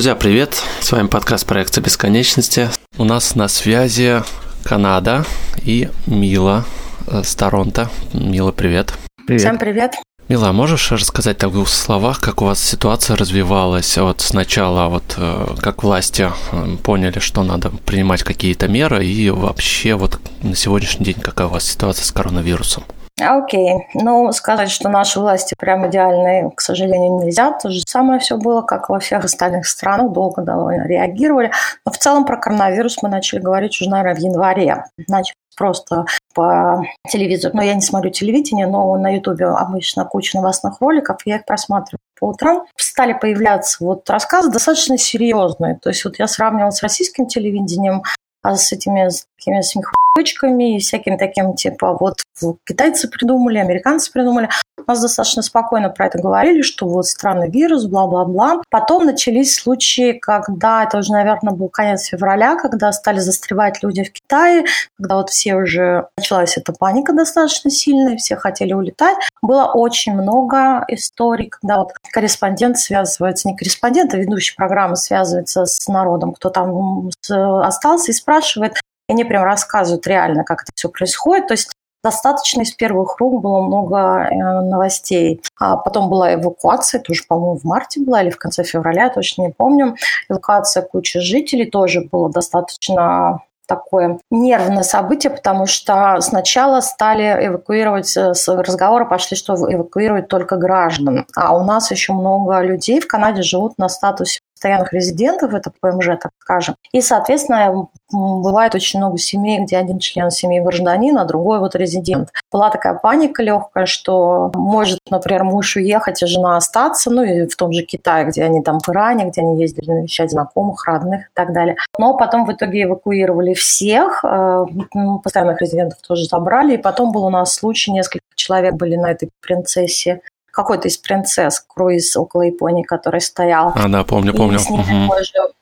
Друзья, привет! С вами подкаст проекта бесконечности. У нас на связи Канада и Мила э, с Торонто. Мила, привет. Привет. Всем привет. Мила, а можешь рассказать так в двух словах, как у вас ситуация развивалась вот сначала, вот э, как власти э, поняли, что надо принимать какие-то меры, и вообще вот на сегодняшний день какая у вас ситуация с коронавирусом? Окей. Ну, сказать, что наши власти прям идеальные, к сожалению, нельзя. То же самое все было, как во всех остальных странах. Долго довольно реагировали. Но в целом про коронавирус мы начали говорить уже, наверное, в январе. Начали просто по телевизору. Но я не смотрю телевидение, но на Ютубе обычно куча новостных роликов, я их просматриваю по утрам. Стали появляться вот рассказы достаточно серьезные. То есть вот я сравнивала с российским телевидением, а с этими с такими смехочками и всяким таким, типа, вот китайцы придумали, американцы придумали. У нас достаточно спокойно про это говорили, что вот странный вирус, бла-бла-бла. Потом начались случаи, когда, это уже, наверное, был конец февраля, когда стали застревать люди в Китае, когда вот все уже, началась эта паника достаточно сильная, все хотели улетать. Было очень много историй, когда вот корреспондент связывается, не корреспондент, а ведущий программы связывается с народом, кто там остался и спрашивает, и они прям рассказывают реально, как это все происходит. То есть Достаточно из первых рук было много э, новостей. А потом была эвакуация, тоже, по-моему, в марте была или в конце февраля, точно не помню. Эвакуация кучи жителей тоже было достаточно такое нервное событие, потому что сначала стали эвакуировать, с разговора пошли, что эвакуировать только граждан. А у нас еще много людей в Канаде живут на статусе постоянных резидентов, это ПМЖ, так скажем. И, соответственно, бывает очень много семей, где один член семьи гражданин, а другой вот резидент. Была такая паника легкая, что может, например, муж уехать, а жена остаться, ну и в том же Китае, где они там в Иране, где они ездили навещать знакомых, родных и так далее. Но потом в итоге эвакуировали всех, э, постоянных резидентов тоже забрали, и потом был у нас случай, несколько человек были на этой принцессе какой-то из принцесс круиз около Японии, который стоял. А, да, помню, помню. И с ними угу.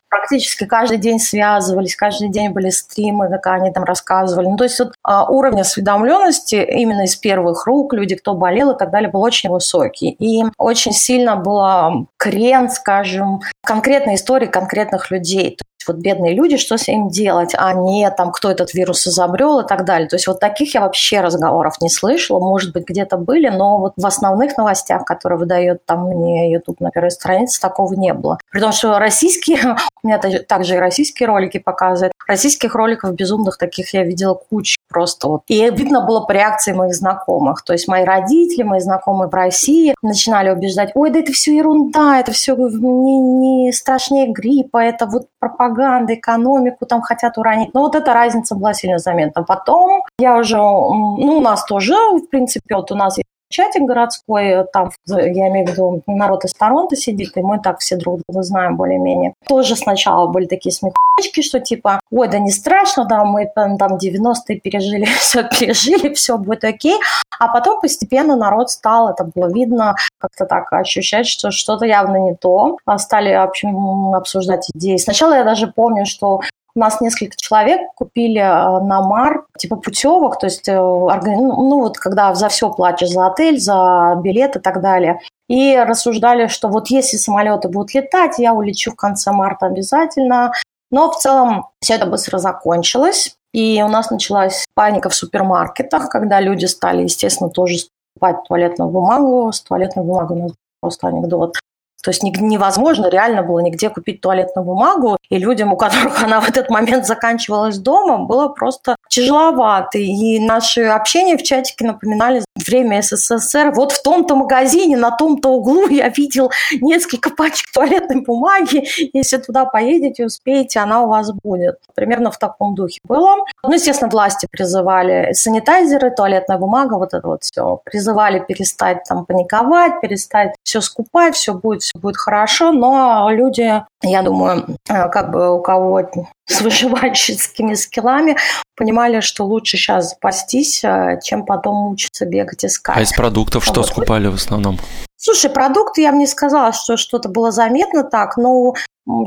практически каждый день связывались, каждый день были стримы, как они там рассказывали. Ну, то есть вот, а, уровень осведомленности именно из первых рук, люди, кто болел и так далее, был очень высокий. И очень сильно был крен, скажем, конкретной истории конкретных людей вот бедные люди, что с ним делать, а не там, кто этот вирус изобрел и так далее. То есть вот таких я вообще разговоров не слышала, может быть, где-то были, но вот в основных новостях, которые выдает там мне YouTube на первой странице, такого не было. При том, что российские, у меня также и российские ролики показывают, российских роликов безумных таких я видела кучу просто вот. И видно было по реакции моих знакомых. То есть мои родители, мои знакомые в России начинали убеждать, ой, да это все ерунда, это все не, не страшнее гриппа, это вот пропаганда, экономику там хотят уронить. Но вот эта разница была сильно заметна. Потом я уже, ну, у нас тоже, в принципе, вот у нас есть чатик городской, там, я имею в виду, народ из Торонто сидит, и мы так все друг друга знаем более-менее. Тоже сначала были такие смехочки, что типа, ой, да не страшно, да, мы там, там 90-е пережили, все пережили, все будет окей. А потом постепенно народ стал, это было видно, как-то так ощущать, что что-то явно не то. А стали, в общем, обсуждать идеи. Сначала я даже помню, что у нас несколько человек купили э, на Мар типа путевок, то есть э, ну вот когда за все платишь, за отель, за билет и так далее. И рассуждали, что вот если самолеты будут летать, я улечу в конце марта обязательно. Но в целом все это быстро закончилось. И у нас началась паника в супермаркетах, когда люди стали, естественно, тоже покупать туалетную бумагу. С туалетной бумагой у нас просто анекдот. То есть невозможно реально было нигде купить туалетную бумагу, и людям, у которых она в этот момент заканчивалась дома, было просто тяжеловато. И наши общения в чатике напоминали время СССР. Вот в том-то магазине, на том-то углу я видел несколько пачек туалетной бумаги. Если туда поедете, успеете, она у вас будет. Примерно в таком духе было. Ну, естественно, власти призывали санитайзеры, туалетная бумага, вот это вот все. Призывали перестать там паниковать, перестать все скупать, все будет все будет хорошо, но люди, я думаю, э, как бы у кого с выживальщицкими скиллами, понимали, что лучше сейчас запастись, э, чем потом мучиться, бегать, искать. А из продуктов что вот. скупали в основном? Слушай, продукты я бы не сказала, что что-то было заметно так, но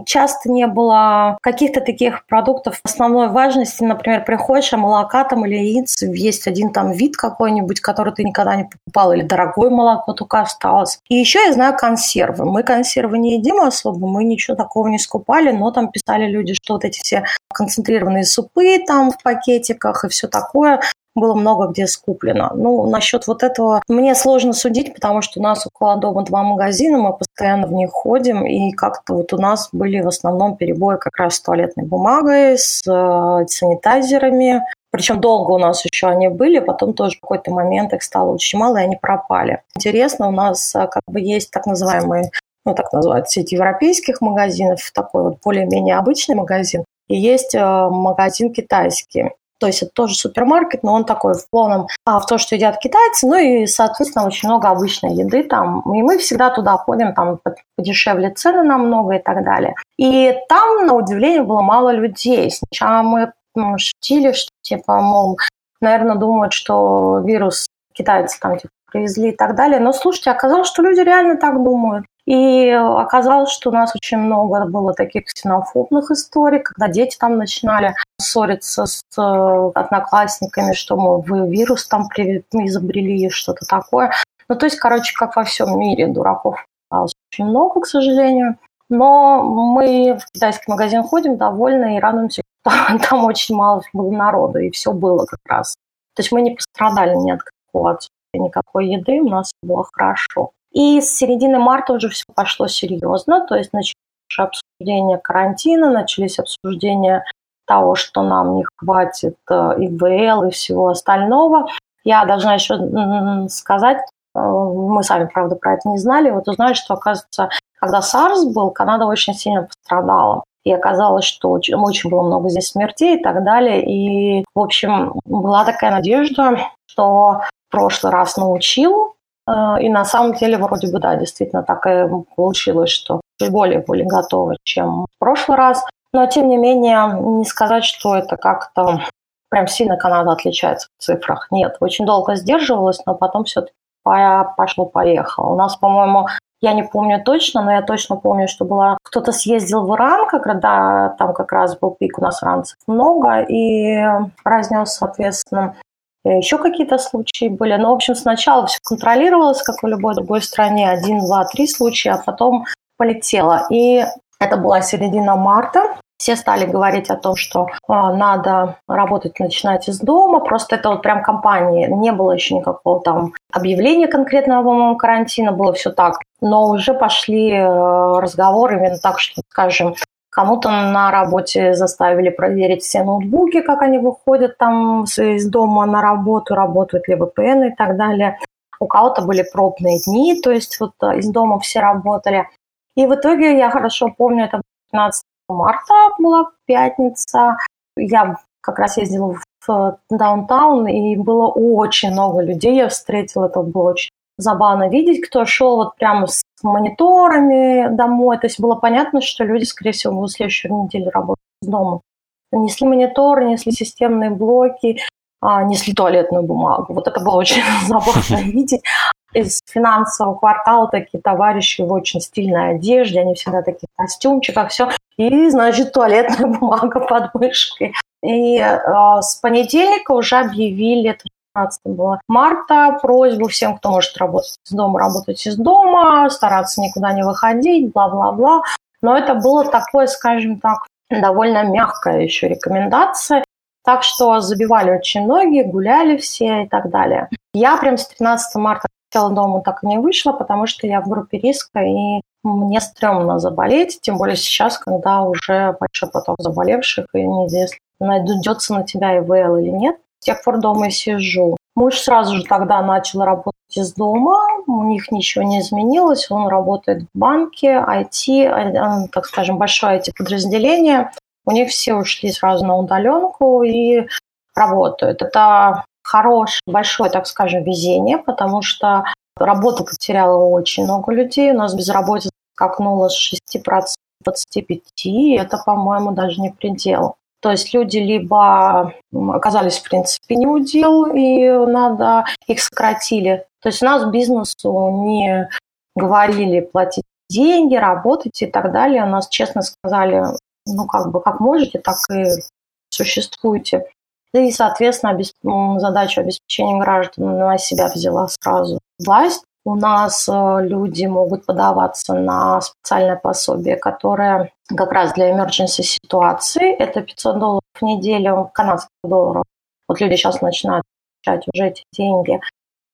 часто не было каких-то таких продуктов основной важности. Например, приходишь, а молока там или яиц есть один там вид какой-нибудь, который ты никогда не покупал, или дорогое молоко только осталось. И еще я знаю консервы. Мы консервы не едим особо, мы ничего такого не скупали, но там писали люди, что вот эти все концентрированные супы там в пакетиках и все такое, было много где скуплено. Ну, насчет вот этого мне сложно судить, потому что у нас около дома два магазина, мы постоянно в них ходим, и как-то вот у нас были в основном перебои как раз с туалетной бумагой, с э, санитайзерами, причем долго у нас еще они были, потом тоже в какой-то момент их стало очень мало, и они пропали. Интересно, у нас э, как бы есть так называемые ну, так называют, сеть европейских магазинов, такой вот более-менее обычный магазин, и есть э, магазин китайский. То есть это тоже супермаркет, но он такой в полном а, в то, что едят китайцы, ну и, соответственно, очень много обычной еды там. И мы всегда туда ходим, там подешевле цены намного и так далее. И там, на удивление, было мало людей. Сначала мы ну, шутили, что типа, мол, наверное, думают, что вирус китайцы там типа, привезли и так далее. Но слушайте, оказалось, что люди реально так думают. И оказалось, что у нас очень много было таких ксенофобных историй, когда дети там начинали ссориться с э, одноклассниками, что, мол, вы вирус там изобрели, что-то такое. Ну, то есть, короче, как во всем мире дураков очень много, к сожалению. Но мы в китайский магазин ходим довольны и радуемся, что там очень мало было народу, и все было как раз. То есть мы не пострадали ни от какого отсутствия никакой еды, у нас было хорошо. И с середины марта уже все пошло серьезно, то есть начались обсуждения карантина, начались обсуждения того, что нам не хватит э, ИВЛ и всего остального. Я должна еще сказать, э, мы сами, правда, про это не знали, вот узнали, что, оказывается, когда SARS был, Канада очень сильно пострадала. И оказалось, что очень, очень было много здесь смертей и так далее. И, в общем, была такая надежда, что прошлый раз научил, и на самом деле, вроде бы, да, действительно так и получилось, что более были готовы, чем в прошлый раз. Но, тем не менее, не сказать, что это как-то прям сильно Канада отличается в цифрах. Нет, очень долго сдерживалась, но потом все-таки пошло-поехало. У нас, по-моему, я не помню точно, но я точно помню, что была кто-то съездил в Иран, когда там как раз был пик у нас ранцев много, и разнес, соответственно, еще какие-то случаи были. Но, в общем, сначала все контролировалось, как в любой другой стране, один, два, три случая, а потом полетело. И это была середина марта. Все стали говорить о том, что э, надо работать, начинать из дома. Просто это вот прям компании. Не было еще никакого там объявления конкретного, по-моему, карантина. Было все так. Но уже пошли э, разговоры именно так, что, скажем, Кому-то на работе заставили проверить все ноутбуки, как они выходят там из дома на работу, работают ли VPN и так далее. У кого-то были пробные дни, то есть вот э, из дома все работали. И в итоге я хорошо помню, это 15 марта была пятница. Я как раз ездила в даунтаун, и было очень много людей. Я встретила, это было очень забавно видеть, кто шел вот прямо с мониторами домой. То есть было понятно, что люди, скорее всего, будут следующую неделю работать дома. Несли мониторы, несли системные блоки, а, несли туалетную бумагу. Вот это было очень забавно видеть из финансового квартала такие товарищи в очень стильной одежде, они всегда такие в костюмчиках, все. И, значит, туалетная бумага под мышкой. И э, с понедельника уже объявили, 15 было марта, просьбу всем, кто может работать из дома, работать из дома, стараться никуда не выходить, бла-бла-бла. Но это было такое, скажем так, довольно мягкая еще рекомендация. Так что забивали очень многие, гуляли все и так далее. Я прям с 13 марта хотела дома, так и не вышла, потому что я в группе риска, и мне стрёмно заболеть, тем более сейчас, когда уже большой поток заболевших, и неизвестно, найдется на тебя ИВЛ или нет. С тех пор дома сижу. Муж сразу же тогда начал работать из дома, у них ничего не изменилось, он работает в банке, IT, э, так скажем, большое IT-подразделение, у них все ушли сразу на удаленку и работают. Это хорошее, большое, так скажем, везение, потому что работу потеряло очень много людей. У нас безработица скакнула с 6% до 25%, и это, по-моему, даже не предел. То есть люди либо оказались, в принципе, не удел, и надо их сократили. То есть у нас бизнесу не говорили платить деньги, работать и так далее. У нас честно сказали, ну, как бы, как можете, так и существуйте. И, соответственно, задачу обеспечения граждан на себя взяла сразу власть. У нас э, люди могут подаваться на специальное пособие, которое как раз для emergency ситуации. Это 500 долларов в неделю, канадских долларов. Вот люди сейчас начинают получать уже эти деньги.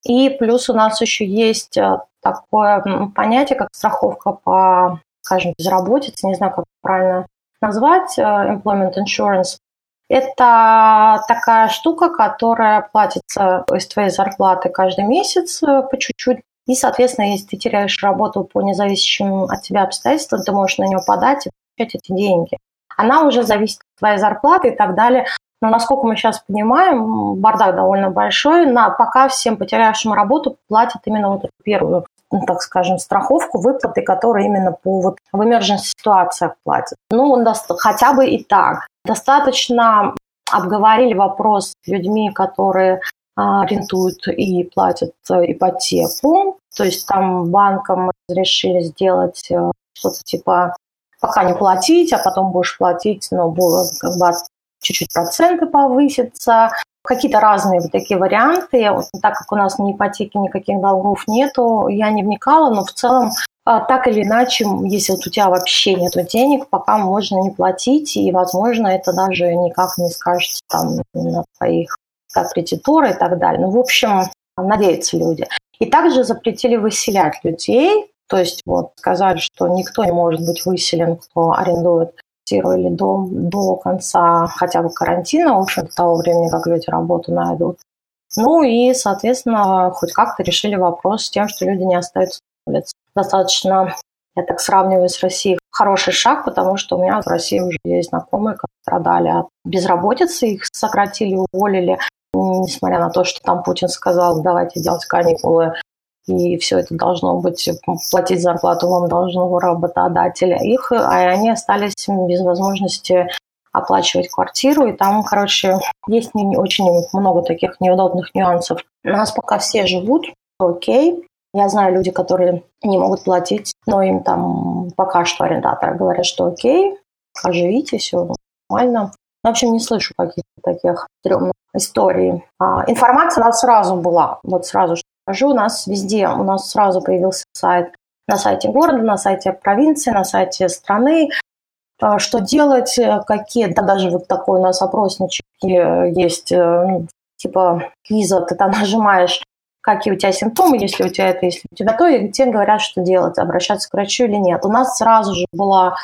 И плюс у нас еще есть э, такое понятие, как страховка по, скажем, безработице, не знаю, как правильно назвать, э, employment insurance. Это такая штука, которая платится из твоей зарплаты каждый месяц по чуть-чуть. И, соответственно, если ты теряешь работу по независящим от тебя обстоятельствам, ты можешь на нее подать и получать эти деньги. Она уже зависит от твоей зарплаты и так далее. Но насколько мы сейчас понимаем, бардак довольно большой. На, пока всем потерявшим работу платят именно вот эту первую, ну, так скажем, страховку, выплаты, которые именно по вот в emergency ситуациях платят. Ну, хотя бы и так. Достаточно обговорили вопрос с людьми, которые а, арендуют и платят э, ипотеку. То есть там банкам разрешили сделать э, что-то типа пока не платить, а потом будешь платить, но как бы чуть-чуть проценты повысятся. Какие-то разные вот такие варианты. Так как у нас ни ипотеки, никаких долгов нету, я не вникала, но в целом а, так или иначе, если вот у тебя вообще нет денег, пока можно не платить, и, возможно, это даже никак не скажется там на твоих как кредиторы и так далее. Ну, в общем, надеются люди. И также запретили выселять людей, то есть вот сказали, что никто не может быть выселен, кто арендует квартиру или дом до конца хотя бы карантина, в общем, до того времени, как люди работу найдут. Ну и, соответственно, хоть как-то решили вопрос с тем, что люди не остаются на улице. Достаточно, я так сравниваю с Россией, хороший шаг, потому что у меня в России уже есть знакомые, которые страдали от безработицы, их сократили, уволили, несмотря на то, что там Путин сказал, давайте делать каникулы, и все это должно быть, платить зарплату вам должно работодателя их, а они остались без возможности оплачивать квартиру, и там, короче, есть не, очень много таких неудобных нюансов. У нас пока все живут, окей. Я знаю люди, которые не могут платить, но им там пока что арендаторы говорят, что окей, оживите, все нормально. В общем, не слышу каких-то таких стрёмных историй. А, информация у нас сразу была, вот сразу скажу, у нас везде, у нас сразу появился сайт на сайте города, на сайте провинции, на сайте страны, а, что делать, какие, да даже вот такой у нас опросничек есть, э, ну, типа Лиза, ты там нажимаешь, какие у тебя симптомы, если у тебя это, если у тебя то, и тебе говорят, что делать, обращаться к врачу или нет. У нас сразу же было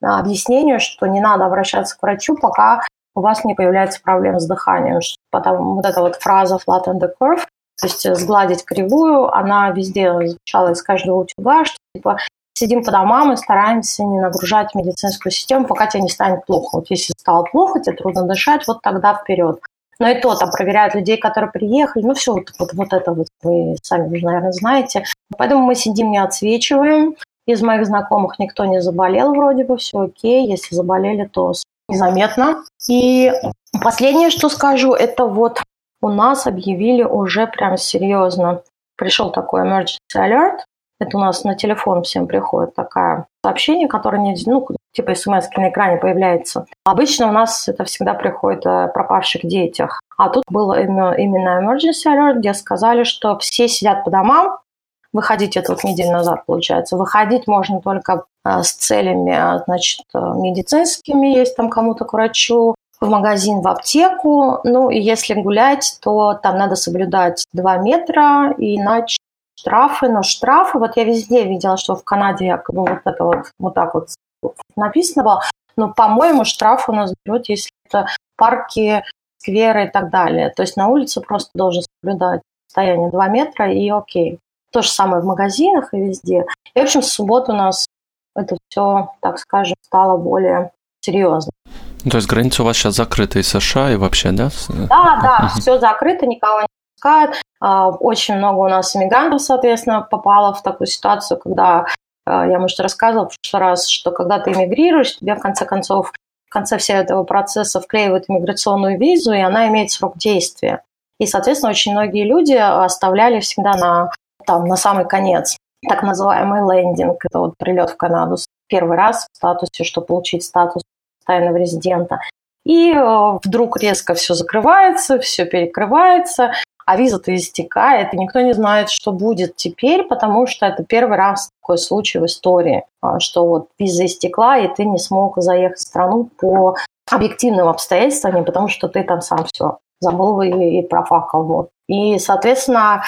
объяснение, что не надо обращаться к врачу, пока у вас не появляется проблема с дыханием. Потом вот эта вот фраза flatten the curve, то есть э, сгладить кривую, она везде звучала из каждого утюга, что типа сидим по домам и стараемся не нагружать медицинскую систему, пока тебе не станет плохо. Вот если стало плохо, тебе трудно дышать, вот тогда вперед. Но и то там проверяют людей, которые приехали. Ну, все вот, вот, вот это вот вы сами наверное, знаете. Поэтому мы сидим, не отсвечиваем, из моих знакомых никто не заболел, вроде бы все окей. Если заболели, то незаметно. И последнее, что скажу, это вот у нас объявили уже прям серьезно. Пришел такой emergency alert. Это у нас на телефон всем приходит такое сообщение, которое не, ну, типа смс на экране появляется. Обычно у нас это всегда приходит о пропавших детях. А тут был именно, emergency alert, где сказали, что все сидят по домам, выходить это вот неделю назад, получается. Выходить можно только а, с целями, а, значит, медицинскими, есть там кому-то к врачу, в магазин, в аптеку. Ну, и если гулять, то там надо соблюдать 2 метра, иначе штрафы. Но штрафы, вот я везде видела, что в Канаде якобы вот это вот, вот так вот написано было. Но, по-моему, штраф у нас берут, если это парки, скверы и так далее. То есть на улице просто должен соблюдать расстояние 2 метра и окей. То же самое в магазинах и везде. И, в общем, с субботы у нас это все, так скажем, стало более серьезно. То есть граница у вас сейчас закрыта и США, и вообще, да? Да, да, все закрыто, никого не пускают. А, очень много у нас иммигрантов, соответственно, попало в такую ситуацию, когда а, я, может, рассказывала в прошлый раз, что когда ты эмигрируешь, тебе в конце концов в конце всего этого процесса вклеивают иммиграционную визу, и она имеет срок действия. И, соответственно, очень многие люди оставляли всегда на, там, на самый конец. так называемый лендинг, это вот прилет в Канаду первый раз в статусе, чтобы получить статус постоянного резидента. И э, вдруг резко все закрывается, все перекрывается, а виза-то истекает, и никто не знает, что будет теперь, потому что это первый раз такой случай в истории, а, что вот виза истекла, и ты не смог заехать в страну по объективным обстоятельствам, потому что ты там сам все забыл и, профакал. Вот. И, соответственно,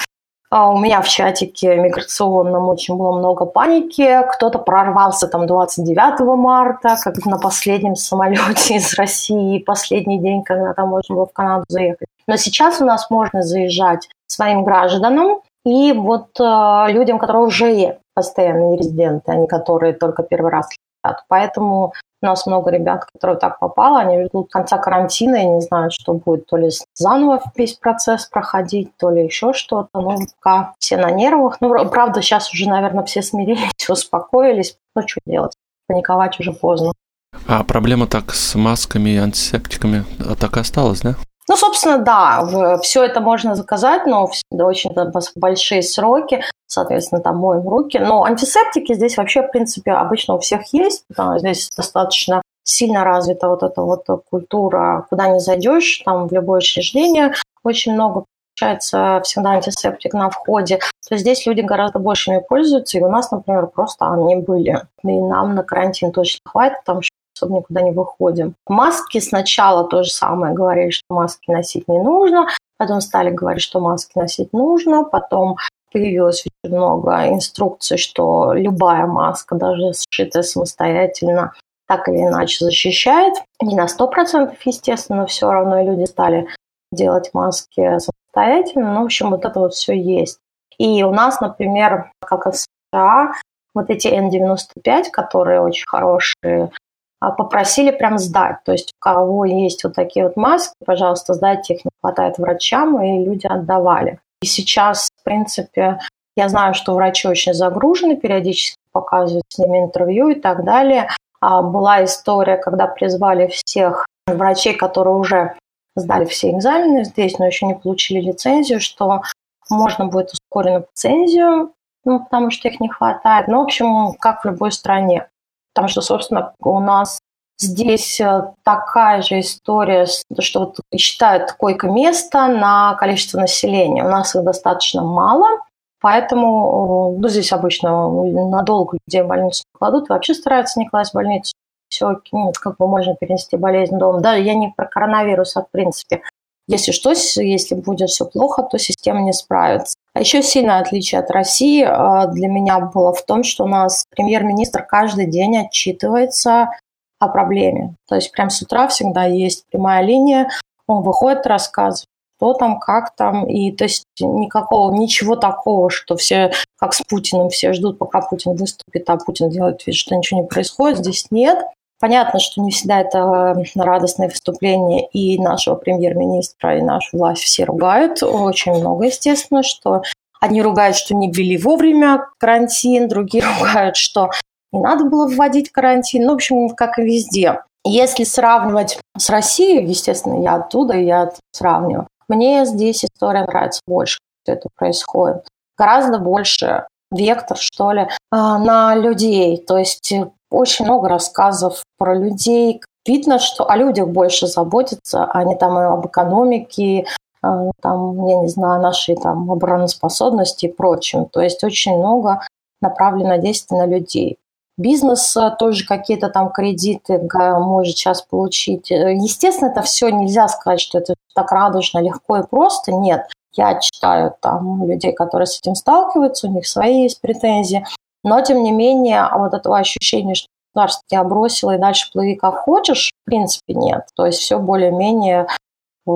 у меня в чатике миграционном очень было много паники. Кто-то прорвался там 29 марта, как на последнем самолете из России, последний день, когда там можно было в Канаду заехать. Но сейчас у нас можно заезжать своим гражданам и вот э, людям, которые уже постоянные резиденты, а не которые только первый раз летят. Поэтому у нас много ребят, которые так попало, они ждут конца карантина и не знают, что будет, то ли заново весь процесс проходить, то ли еще что-то. Ну, пока все на нервах. Ну, правда, сейчас уже, наверное, все смирились, успокоились. Ну, что делать? Паниковать уже поздно. А проблема так с масками и антисептиками так и осталась, да? Ну, собственно, да, все это можно заказать, но очень большие сроки, соответственно, там моем руки. Но антисептики здесь вообще, в принципе, обычно у всех есть, потому что здесь достаточно сильно развита вот эта вот культура, куда не зайдешь, там в любое учреждение очень много получается всегда антисептик на входе, то здесь люди гораздо больше ими пользуются, и у нас, например, просто они были. И нам на карантин точно хватит, потому что особо никуда не выходим. Маски сначала то же самое говорили, что маски носить не нужно, потом стали говорить, что маски носить нужно, потом появилось очень много инструкций, что любая маска, даже сшитая самостоятельно, так или иначе защищает. Не на 100%, естественно, все равно люди стали делать маски самостоятельно. Ну, в общем, вот это вот все есть. И у нас, например, как и в США, вот эти N95, которые очень хорошие, попросили прям сдать. То есть у кого есть вот такие вот маски, пожалуйста, сдайте, их не хватает врачам, и люди отдавали. И сейчас, в принципе, я знаю, что врачи очень загружены, периодически показывают с ними интервью и так далее. А была история, когда призвали всех врачей, которые уже сдали все экзамены здесь, но еще не получили лицензию, что можно будет ускоренную лицензию, ну, потому что их не хватает. Ну, в общем, как в любой стране. Потому что, собственно, у нас здесь э, такая же история, что вот считают койко-место на количество населения. У нас их достаточно мало, поэтому ну, здесь обычно надолго людей в больницу кладут, вообще стараются не класть в больницу. Все, ну, как бы можно перенести болезнь дома. Да, я не про коронавирус, а в принципе. Если что, если будет все плохо, то система не справится. А еще сильное отличие от России э, для меня было в том, что у нас премьер-министр каждый день отчитывается о проблеме. То есть прям с утра всегда есть прямая линия, он выходит, рассказывает, что там, как там, и то есть никакого, ничего такого, что все, как с Путиным, все ждут, пока Путин выступит, а Путин делает вид, что ничего не происходит, здесь нет. Понятно, что не всегда это радостное выступление и нашего премьер-министра, и нашу власть все ругают. Очень много, естественно, что одни ругают, что не ввели вовремя карантин, другие ругают, что не надо было вводить карантин. Ну, в общем, как и везде. Если сравнивать с Россией, естественно, я оттуда, я сравниваю, мне здесь история нравится больше, что это происходит. Гораздо больше вектор, что ли, а, на людей. То есть очень много рассказов про людей. Видно, что о людях больше заботятся, а не там об экономике, а, там, я не знаю, нашей там обороноспособности и прочем. То есть очень много направлено действий на людей. Бизнес э, тоже какие-то там кредиты может сейчас получить. Э, естественно, это все нельзя сказать, что это так радужно, легко и просто. Нет. Я читаю там людей, которые с этим сталкиваются, у них свои есть претензии. Но, тем не менее, вот этого ощущения, что государство тебя бросило и дальше плыви как хочешь, в принципе, нет. То есть все более-менее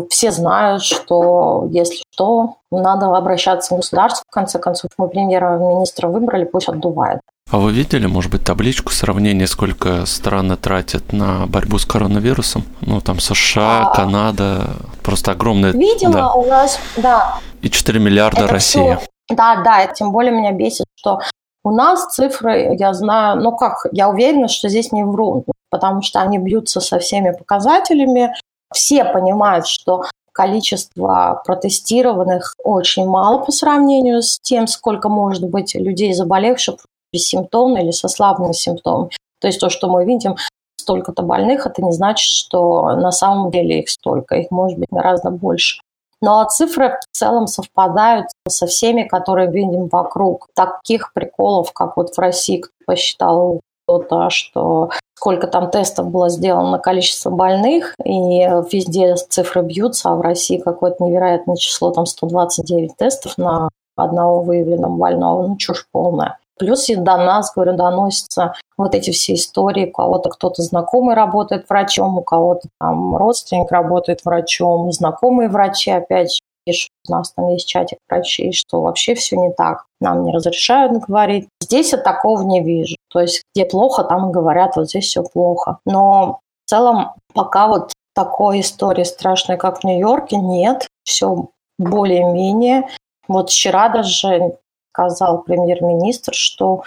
все знают, что если что, надо обращаться в государство. В конце концов, мы премьера-министра выбрали, пусть отдувает. А вы видели, может быть, табличку сравнения, сколько страны тратят на борьбу с коронавирусом? Ну, там США, а... Канада, просто огромная... Видела да. у нас, да. И 4 миллиарда Это Россия. Все... Да, да, тем более меня бесит, что у нас цифры, я знаю, ну как, я уверена, что здесь не врут, потому что они бьются со всеми показателями. Все понимают, что количество протестированных очень мало по сравнению с тем, сколько может быть людей, заболевших бессимптомно или со слабыми симптомами. То есть то, что мы видим, столько-то больных, это не значит, что на самом деле их столько, их может быть гораздо больше. Но цифры в целом совпадают со всеми, которые видим вокруг. Таких приколов, как вот в России, кто посчитал кто-то, что сколько там тестов было сделано количество больных, и везде цифры бьются, а в России какое-то невероятное число, там 129 тестов на одного выявленного больного, ну чушь полная. Плюс и до нас, говорю, доносятся вот эти все истории. У кого-то кто-то знакомый работает врачом, у кого-то там родственник работает врачом, знакомые врачи, опять же, пишут, у нас там есть чатик врачей, что вообще все не так, нам не разрешают говорить. Здесь я такого не вижу. То есть где плохо, там говорят, вот здесь все плохо. Но в целом пока вот такой истории страшной, как в Нью-Йорке, нет. Все более-менее. Вот вчера даже сказал премьер-министр, что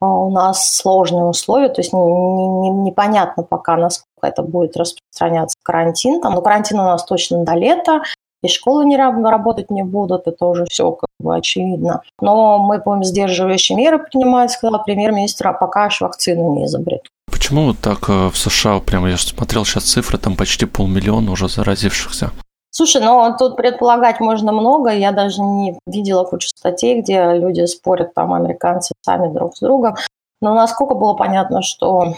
а, у нас сложные условия, то есть непонятно пока, насколько это будет распространяться карантин. Там, но карантин у нас точно до лета, и школы не работать не будут, это уже все как бы очевидно. Но мы будем сдерживающие меры принимать, сказал премьер-министр, а пока аж вакцину не изобретут. Почему так э, в США, прямо я смотрел сейчас цифры, там почти полмиллиона уже заразившихся? Слушай, ну тут предполагать можно много. Я даже не видела кучу статей, где люди спорят, там, американцы сами друг с другом. Но насколько было понятно, что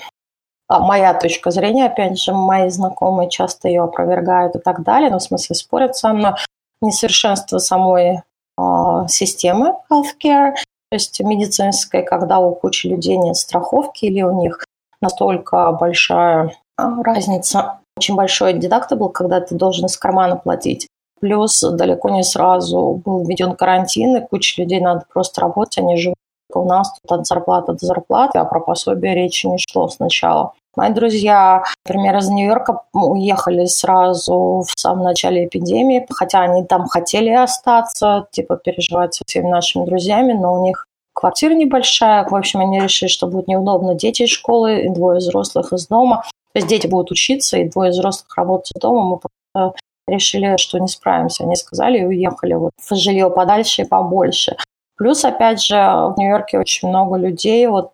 а, моя точка зрения, опять же, мои знакомые часто ее опровергают и так далее, ну, в смысле спорят со мной, несовершенство самой э, системы healthcare, то есть медицинской, когда у кучи людей нет страховки или у них настолько большая разница очень большой был, когда ты должен из кармана платить. Плюс далеко не сразу был введен карантин, и куча людей надо просто работать, они живут у нас тут от зарплаты до зарплаты, а про пособие речи не шло сначала. Мои друзья, например, из Нью-Йорка уехали сразу в самом начале эпидемии, хотя они там хотели остаться, типа переживать со всеми нашими друзьями, но у них квартира небольшая. В общем, они решили, что будет неудобно дети из школы и двое взрослых из дома. То есть дети будут учиться, и двое взрослых работать дома. Мы просто решили, что не справимся. Они сказали и уехали вот в жилье подальше и побольше. Плюс, опять же, в Нью-Йорке очень много людей. Вот,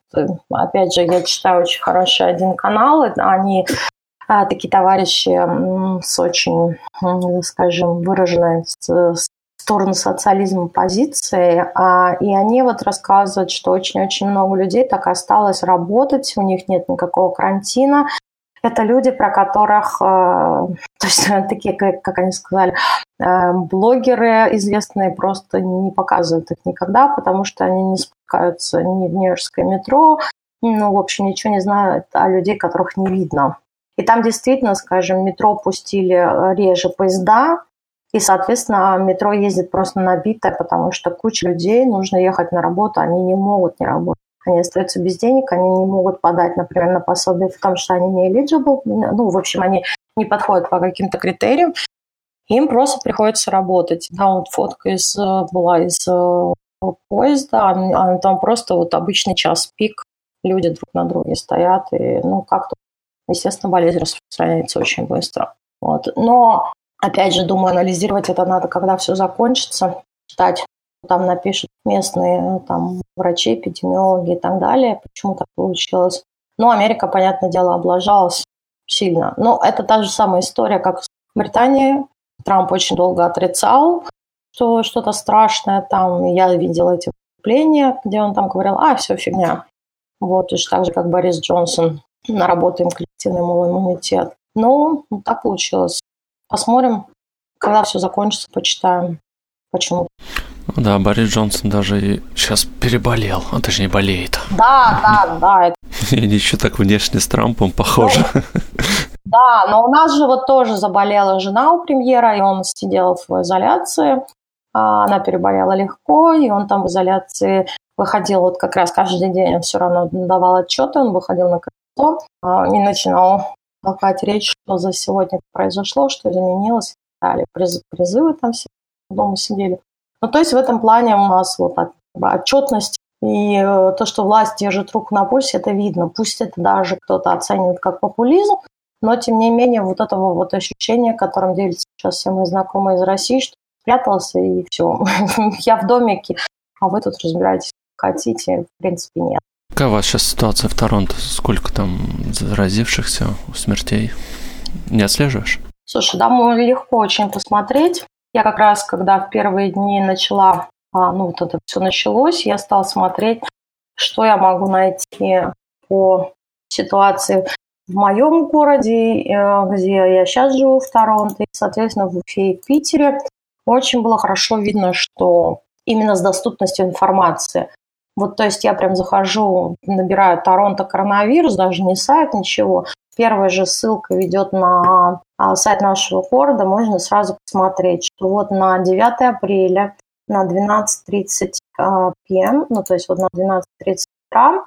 опять же, я читаю очень хороший один канал. Они а, такие товарищи с очень, скажем, выраженной сторону социализма позиции, а, и они вот рассказывают, что очень-очень много людей так осталось работать, у них нет никакого карантина, это люди, про которых, э, то есть такие, как, они сказали, э, блогеры известные просто не показывают их никогда, потому что они не спускаются ни в Нью-Йоркское метро, ну, в общем, ничего не знают о людей, которых не видно. И там действительно, скажем, метро пустили э, реже поезда, и, соответственно, метро ездит просто набитое, потому что куча людей, нужно ехать на работу, они не могут не работать они остаются без денег, они не могут подать, например, на пособие в том, что они не eligible, ну, в общем, они не подходят по каким-то критериям, им просто приходится работать. Да, вот фотка из, была из э, поезда, а там просто вот обычный час пик, люди друг на друге стоят, и, ну, как-то, естественно, болезнь распространяется очень быстро. Вот. Но, опять же, думаю, анализировать это надо, когда все закончится, читать там напишут местные там, врачи, эпидемиологи и так далее, почему так получилось. Ну, Америка, понятное дело, облажалась сильно. Но это та же самая история, как в Британии. Трамп очень долго отрицал, что что-то страшное там. Я видела эти выступления, где он там говорил, а, все фигня. Вот, точно так же, как Борис Джонсон. Наработаем коллективный иммунитет. Ну, так получилось. Посмотрим, когда все закончится, почитаем, почему. Да, Борис Джонсон даже и сейчас переболел, он точнее болеет. Да, да, да. И еще так внешне с Трампом похоже. Ну, да, но у нас же вот тоже заболела жена у премьера, и он сидел в изоляции. А она переболела легко, и он там в изоляции выходил вот как раз каждый день, он все равно давал отчеты, он выходил на крыльцо а, и начинал толкать речь, что за сегодня произошло, что изменилось и так далее. Призывы там все дома сидели. Ну, то есть в этом плане у нас вот отчетность и э, то, что власть держит руку на пульсе, это видно. Пусть это даже кто-то оценивает как популизм, но тем не менее вот этого вот ощущения, которым делятся сейчас все мои знакомые из России, что спрятался и все, я в домике, а вы тут разбираетесь, хотите, в принципе, нет. Какая у вас сейчас ситуация в Торонто? Сколько там заразившихся, смертей? Не отслеживаешь? Слушай, да, легко очень посмотреть. Я как раз, когда в первые дни начала, а, ну вот это все началось, я стала смотреть, что я могу найти по ситуации в моем городе, э, где я сейчас живу, в Торонто, и, соответственно, в Уфе и Питере. Очень было хорошо видно, что именно с доступностью информации. Вот, то есть я прям захожу, набираю Торонто коронавирус, даже не сайт, ничего. Первая же ссылка ведет на а, сайт нашего города, можно сразу посмотреть, что вот на 9 апреля на 12.30 а, пм, ну то есть вот на 12.30 утра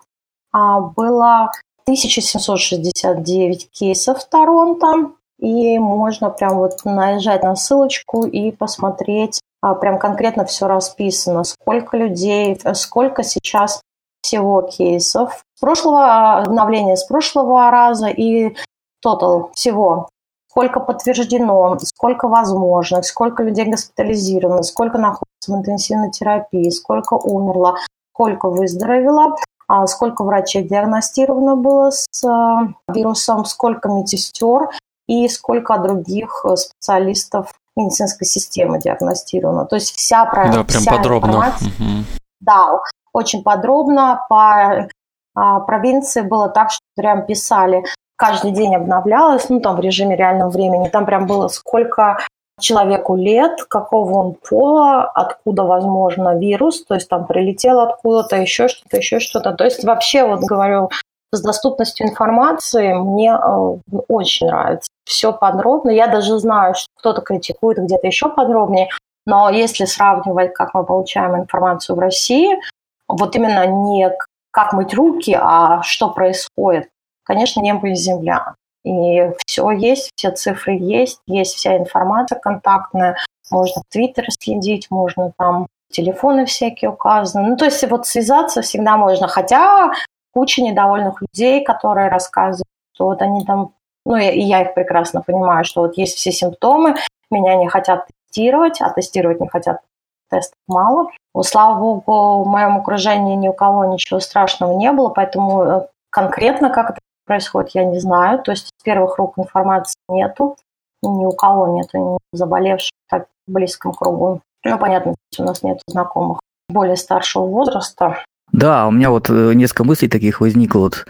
а, было 1769 кейсов Торонто, и можно прям вот наезжать на ссылочку и посмотреть, прям конкретно все расписано, сколько людей, сколько сейчас всего кейсов с прошлого обновления, с прошлого раза и тотал всего. Сколько подтверждено, сколько возможно, сколько людей госпитализировано, сколько находится в интенсивной терапии, сколько умерло, сколько выздоровело, а сколько врачей диагностировано было с э, вирусом, сколько медсестер и сколько других э, специалистов медицинской системы диагностировано. То есть вся, да, прям вся подробно. информация. Угу. Да, очень подробно. По а, провинции было так, что прям писали, каждый день обновлялось, ну там в режиме реального времени, там прям было сколько человеку лет, какого он пола, откуда, возможно, вирус, то есть там прилетел откуда-то, еще что-то, еще что-то. То есть вообще, вот говорю, с доступностью информации мне э, очень нравится. Все подробно. Я даже знаю, что кто-то критикует где-то еще подробнее, но если сравнивать, как мы получаем информацию в России, вот именно не как мыть руки, а что происходит. Конечно, небо и земля. И все есть, все цифры есть, есть вся информация контактная. Можно в Твиттере следить, можно там телефоны всякие указаны. Ну, то есть вот связаться всегда можно. Хотя куча недовольных людей, которые рассказывают, что вот они там, ну, и я их прекрасно понимаю, что вот есть все симптомы, меня не хотят тестировать, а тестировать не хотят тестов мало. Слава богу, в моем окружении ни у кого ничего страшного не было, поэтому э, конкретно как это происходит, я не знаю. То есть с первых рук информации нету, ни у кого нету ни заболевших так в близком кругу. Ну, понятно, у нас нет знакомых более старшего возраста. Да, у меня вот э, несколько мыслей таких возникло. Вот,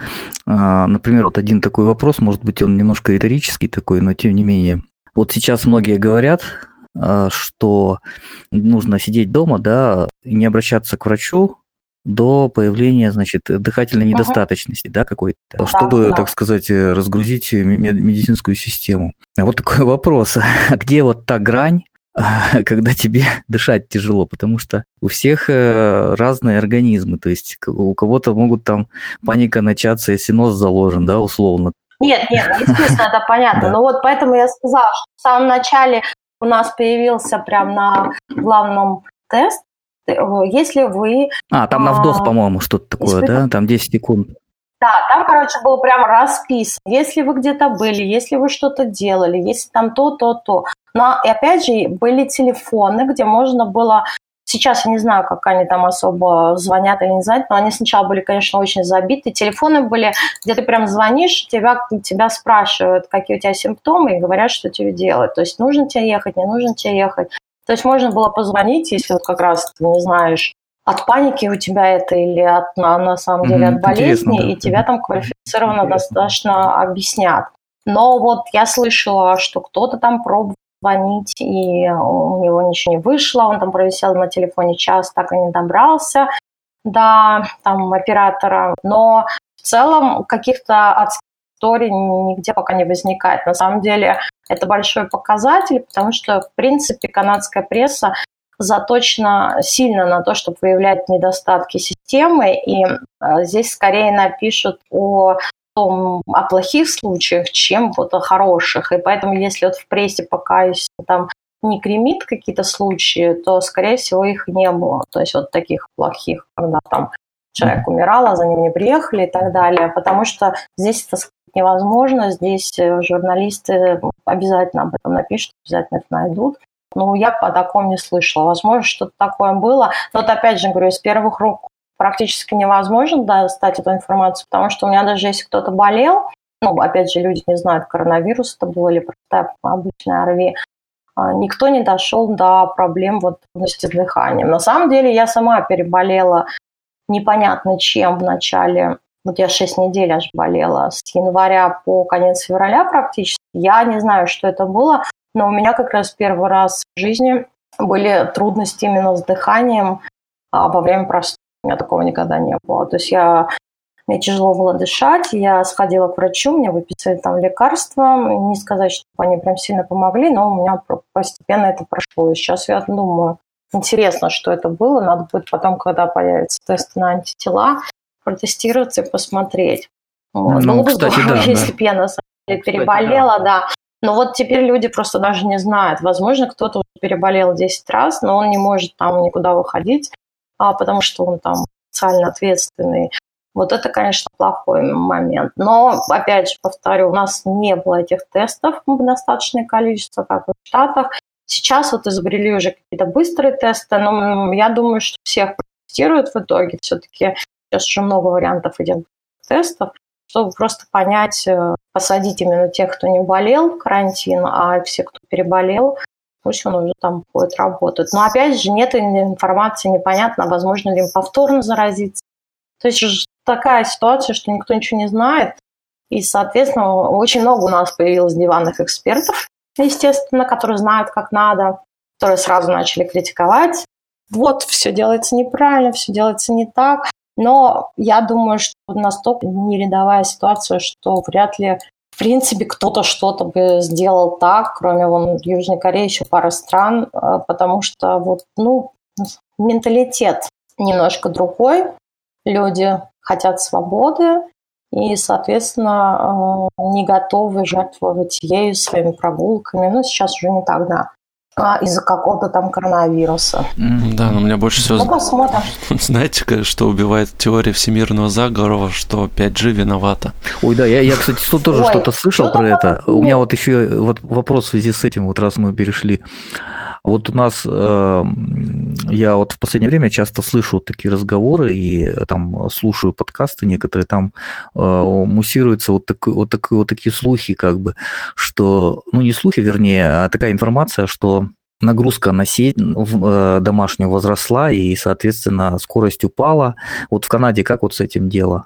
а, например, вот один такой вопрос, может быть, он немножко риторический такой, но тем не менее. Вот сейчас многие говорят, а, что нужно сидеть дома, да, и не обращаться к врачу до появления, значит, дыхательной недостаточности, uh-huh. да, какой-то, чтобы, да. так сказать, разгрузить медицинскую систему. А вот такой вопрос, а где вот та грань, когда тебе дышать тяжело, потому что у всех э, разные организмы, то есть у кого-то могут там паника начаться, если нос заложен, да, условно. Нет, нет, естественно, это понятно. Но вот поэтому я сказала, что в самом начале у нас появился прям на главном тест, э, если вы... А, там на вдох, а, по-моему, что-то такое, да? Там 10 секунд. Да, там, короче, было прям расписано. Если вы где-то были, если вы что-то делали, если там то, то, то. Но, и опять же, были телефоны, где можно было Сейчас я не знаю, как они там особо звонят или не звонят, но они сначала были, конечно, очень забиты. Телефоны были, где ты прям звонишь, тебя, тебя спрашивают, какие у тебя симптомы, и говорят, что тебе делать. То есть нужно тебе ехать, не нужно тебе ехать. То есть можно было позвонить, если вот как раз ты не знаешь, от паники у тебя это или от, на, на самом деле от болезни, да. и тебя там квалифицированно Интересно. достаточно объяснят. Но вот я слышала, что кто-то там пробовал звонить, и у него ничего не вышло, он там провисел на телефоне час, так и не добрался до там, оператора. Но в целом каких-то историй нигде пока не возникает. На самом деле это большой показатель, потому что, в принципе, канадская пресса заточена сильно на то, чтобы выявлять недостатки системы, и э, здесь скорее напишут о том, о плохих случаях, чем вот о хороших. И поэтому, если вот в прессе пока там не кремит какие-то случаи, то, скорее всего, их не было. То есть вот таких плохих, когда там человек умирал, а за ним не приехали и так далее. Потому что здесь это невозможно. Здесь э, журналисты обязательно об этом напишут, обязательно это найдут. Ну, я по такому не слышала. Возможно, что-то такое было. Но вот опять же говорю, из первых рук практически невозможно достать эту информацию, потому что у меня даже если кто-то болел, ну, опять же, люди не знают, коронавирус это был или просто обычная ОРВИ, а, никто не дошел до проблем вот с дыханием. На самом деле я сама переболела непонятно чем в начале, вот я 6 недель аж болела, с января по конец февраля практически. Я не знаю, что это было, но у меня как раз первый раз в жизни были трудности именно с дыханием а во время простуды. У меня такого никогда не было. То есть я мне тяжело было дышать, я сходила к врачу, мне выписали там лекарства. Не сказать, что они прям сильно помогли, но у меня постепенно это прошло. И сейчас я думаю, интересно, что это было. Надо будет потом, когда появятся тесты на антитела, протестироваться и посмотреть. Вот. Ну, было бы кстати, здорово, да, если бы я на самом деле переболела, да. да. Но вот теперь люди просто даже не знают. Возможно, кто-то уже переболел 10 раз, но он не может там никуда выходить, а, потому что он там социально ответственный. Вот это, конечно, плохой момент. Но, опять же, повторю, у нас не было этих тестов в достаточное количество, как в Штатах. Сейчас вот изобрели уже какие-то быстрые тесты, но я думаю, что всех тестируют в итоге. Все-таки сейчас уже много вариантов этих тестов, чтобы просто понять, э, посадить именно тех, кто не болел в карантин, а все, кто переболел, пусть он уже там будет работать. Но опять же, нет информации, непонятно, возможно ли им повторно заразиться. То есть такая ситуация, что никто ничего не знает. И, соответственно, очень много у нас появилось диванных экспертов, естественно, которые знают, как надо, которые сразу начали критиковать. Вот, все делается неправильно, все делается не так. Но я думаю, что настолько не рядовая ситуация, что вряд ли в принципе, кто-то что-то бы сделал так, кроме вон Южной Кореи, еще пара стран, э, потому что вот, ну, менталитет немножко другой. Люди хотят свободы и, соответственно, э, не готовы жертвовать ею своими прогулками. Ну, сейчас уже не так, да а, из-за какого-то там коронавируса. Да, но у меня больше всего... Ну, посмотрим. Знаете, что убивает теория всемирного заговора, что 5G виновата? Ой, да, я, я кстати, тоже что-то слышал про это. У меня вот еще вот вопрос в связи с этим, вот раз мы перешли вот у нас, э, я вот в последнее время часто слышу такие разговоры и э, там слушаю подкасты некоторые, там э, муссируются вот, такой, вот, такой, вот такие слухи, как бы, что, ну не слухи, вернее, а такая информация, что нагрузка на сеть домашнюю возросла, и, соответственно, скорость упала. Вот в Канаде как вот с этим дело?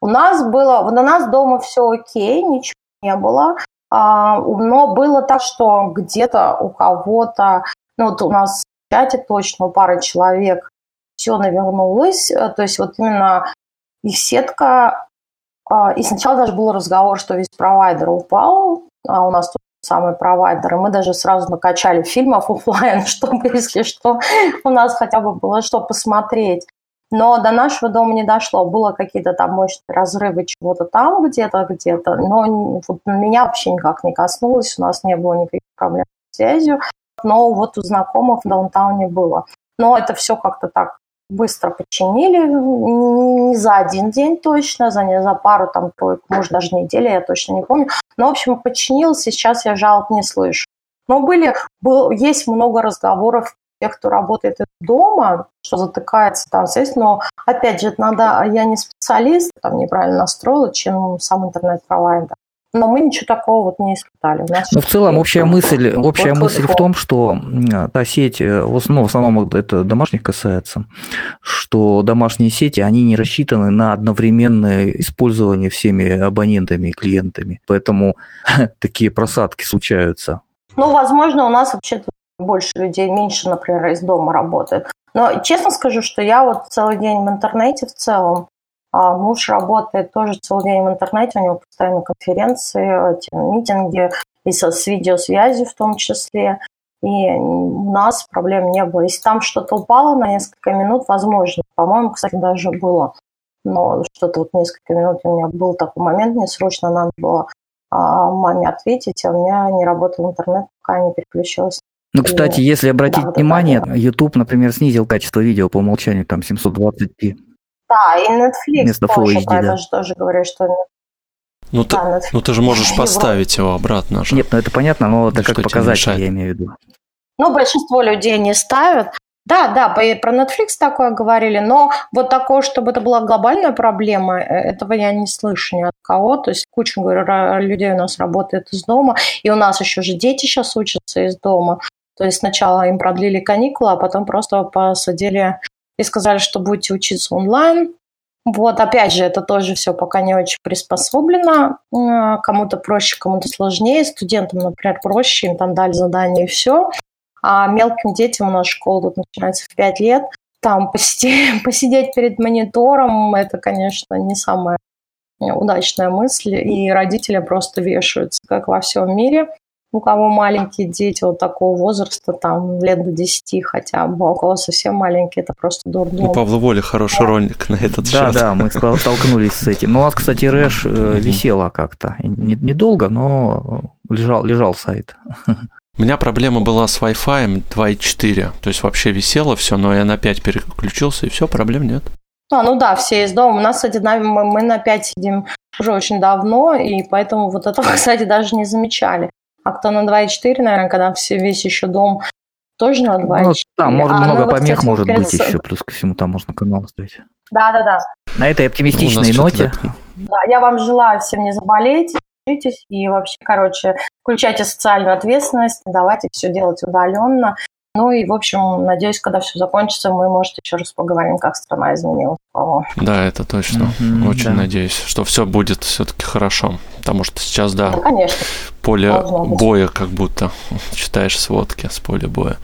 У нас было, у нас дома все окей, ничего не было. А, но было так, что где-то у кого-то, ну вот у нас в чате точно у пары человек все навернулось, э, то есть вот именно их сетка, а, и сначала даже был разговор, что весь провайдер упал, а у нас тут самый провайдер, и мы даже сразу накачали фильмов офлайн, чтобы, если что, у нас хотя бы было что посмотреть. Но до нашего дома не дошло. Было какие-то там мощные разрывы чего-то там где-то, где-то. Но вот меня вообще никак не коснулось. У нас не было никаких проблем с связью. Но вот у знакомых в даунтауне было. Но это все как-то так быстро починили. Не за один день точно, за, не за пару, там, тройку, может, даже недели, я точно не помню. Но, в общем, починился, сейчас я жалоб не слышу. Но были, был, есть много разговоров тех, кто работает дома, что затыкается там связь, но опять же, надо, я не специалист, там неправильно настроила, чем сам интернет-провайдер. Но мы ничего такого вот не испытали. Но в целом общая мысль, общая мысль в том, что та сеть, в основном, в основном это домашних касается, что домашние сети, они не рассчитаны на одновременное использование всеми абонентами и клиентами. Поэтому такие просадки случаются. Ну, возможно, у нас вообще больше людей, меньше, например, из дома работает. Но честно скажу, что я вот целый день в интернете в целом. А муж работает тоже целый день в интернете, у него постоянно конференции, эти митинги, и со, с видеосвязью в том числе. И у нас проблем не было. Если там что-то упало на несколько минут, возможно. По-моему, кстати, даже было. Но что-то вот несколько минут у меня был такой момент, мне срочно надо было а, маме ответить, а у меня не работал интернет, пока не переключилась ну, кстати, если обратить да, внимание, да, YouTube, например, снизил качество видео по умолчанию, там 720p. Да, и Netflix Вместо тоже, Full HD, да. тоже говорят, что Ну, ты, да, ну ты же можешь поставить его обратно же. Нет, ну это понятно, но это как показатель, я имею в виду. Ну, большинство людей не ставят. Да, да, про Netflix такое говорили, но вот такое, чтобы это была глобальная проблема, э, этого я не слышу ни от кого. То есть куча говорю, людей у нас работает из дома, и у нас еще же дети сейчас учатся из дома. То есть сначала им продлили каникулы, а потом просто посадили и сказали, что будете учиться онлайн. Вот, опять же, это тоже все пока не очень приспособлено. Кому-то проще, кому-то сложнее. Студентам, например, проще, им там дали задание и все. А мелким детям у нас школа тут начинается в 5 лет. Там посидеть, посидеть перед монитором – это, конечно, не самая удачная мысль. И родители просто вешаются, как во всем мире у кого маленькие дети вот такого возраста, там лет до 10 хотя бы, а у кого совсем маленькие, это просто дурдом. У Павла Воли хороший да. ролик на этот да, счет. Да, да, мы столкнулись с этим. Ну, у нас, кстати, Рэш э, висела как-то. Недолго, но лежал, лежал сайт. У меня проблема была с Wi-Fi 2.4, то есть вообще висело все, но я на 5 переключился, и все, проблем нет. А, ну да, все из дома. У нас, кстати, мы, мы на 5 сидим уже очень давно, и поэтому вот этого, кстати, даже не замечали. А кто на 2.4, наверное, когда все, весь еще дом тоже на 2.4. Ну, там может, а, много помех вот, может быть еще, плюс ко всему там можно канал ставить. Да-да-да. На этой оптимистичной ну, ноте. Да, я вам желаю всем не заболеть, учитесь и вообще, короче, включайте социальную ответственность, давайте все делать удаленно. Ну и, в общем, надеюсь, когда все закончится, мы, может, еще раз поговорим, как страна изменилась. Да, это точно. Mm-hmm, Очень да. надеюсь, что все будет все-таки хорошо. Потому что сейчас, да, да конечно. поле боя как будто читаешь сводки с поля боя.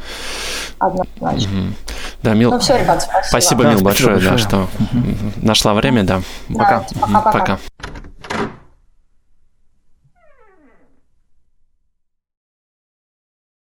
Однозначно. Угу. Да, Мил... Ну все, ребят, спасибо. Спасибо, да, Мил, большое, большое, да, что угу. нашла время, да. да пока. Пока.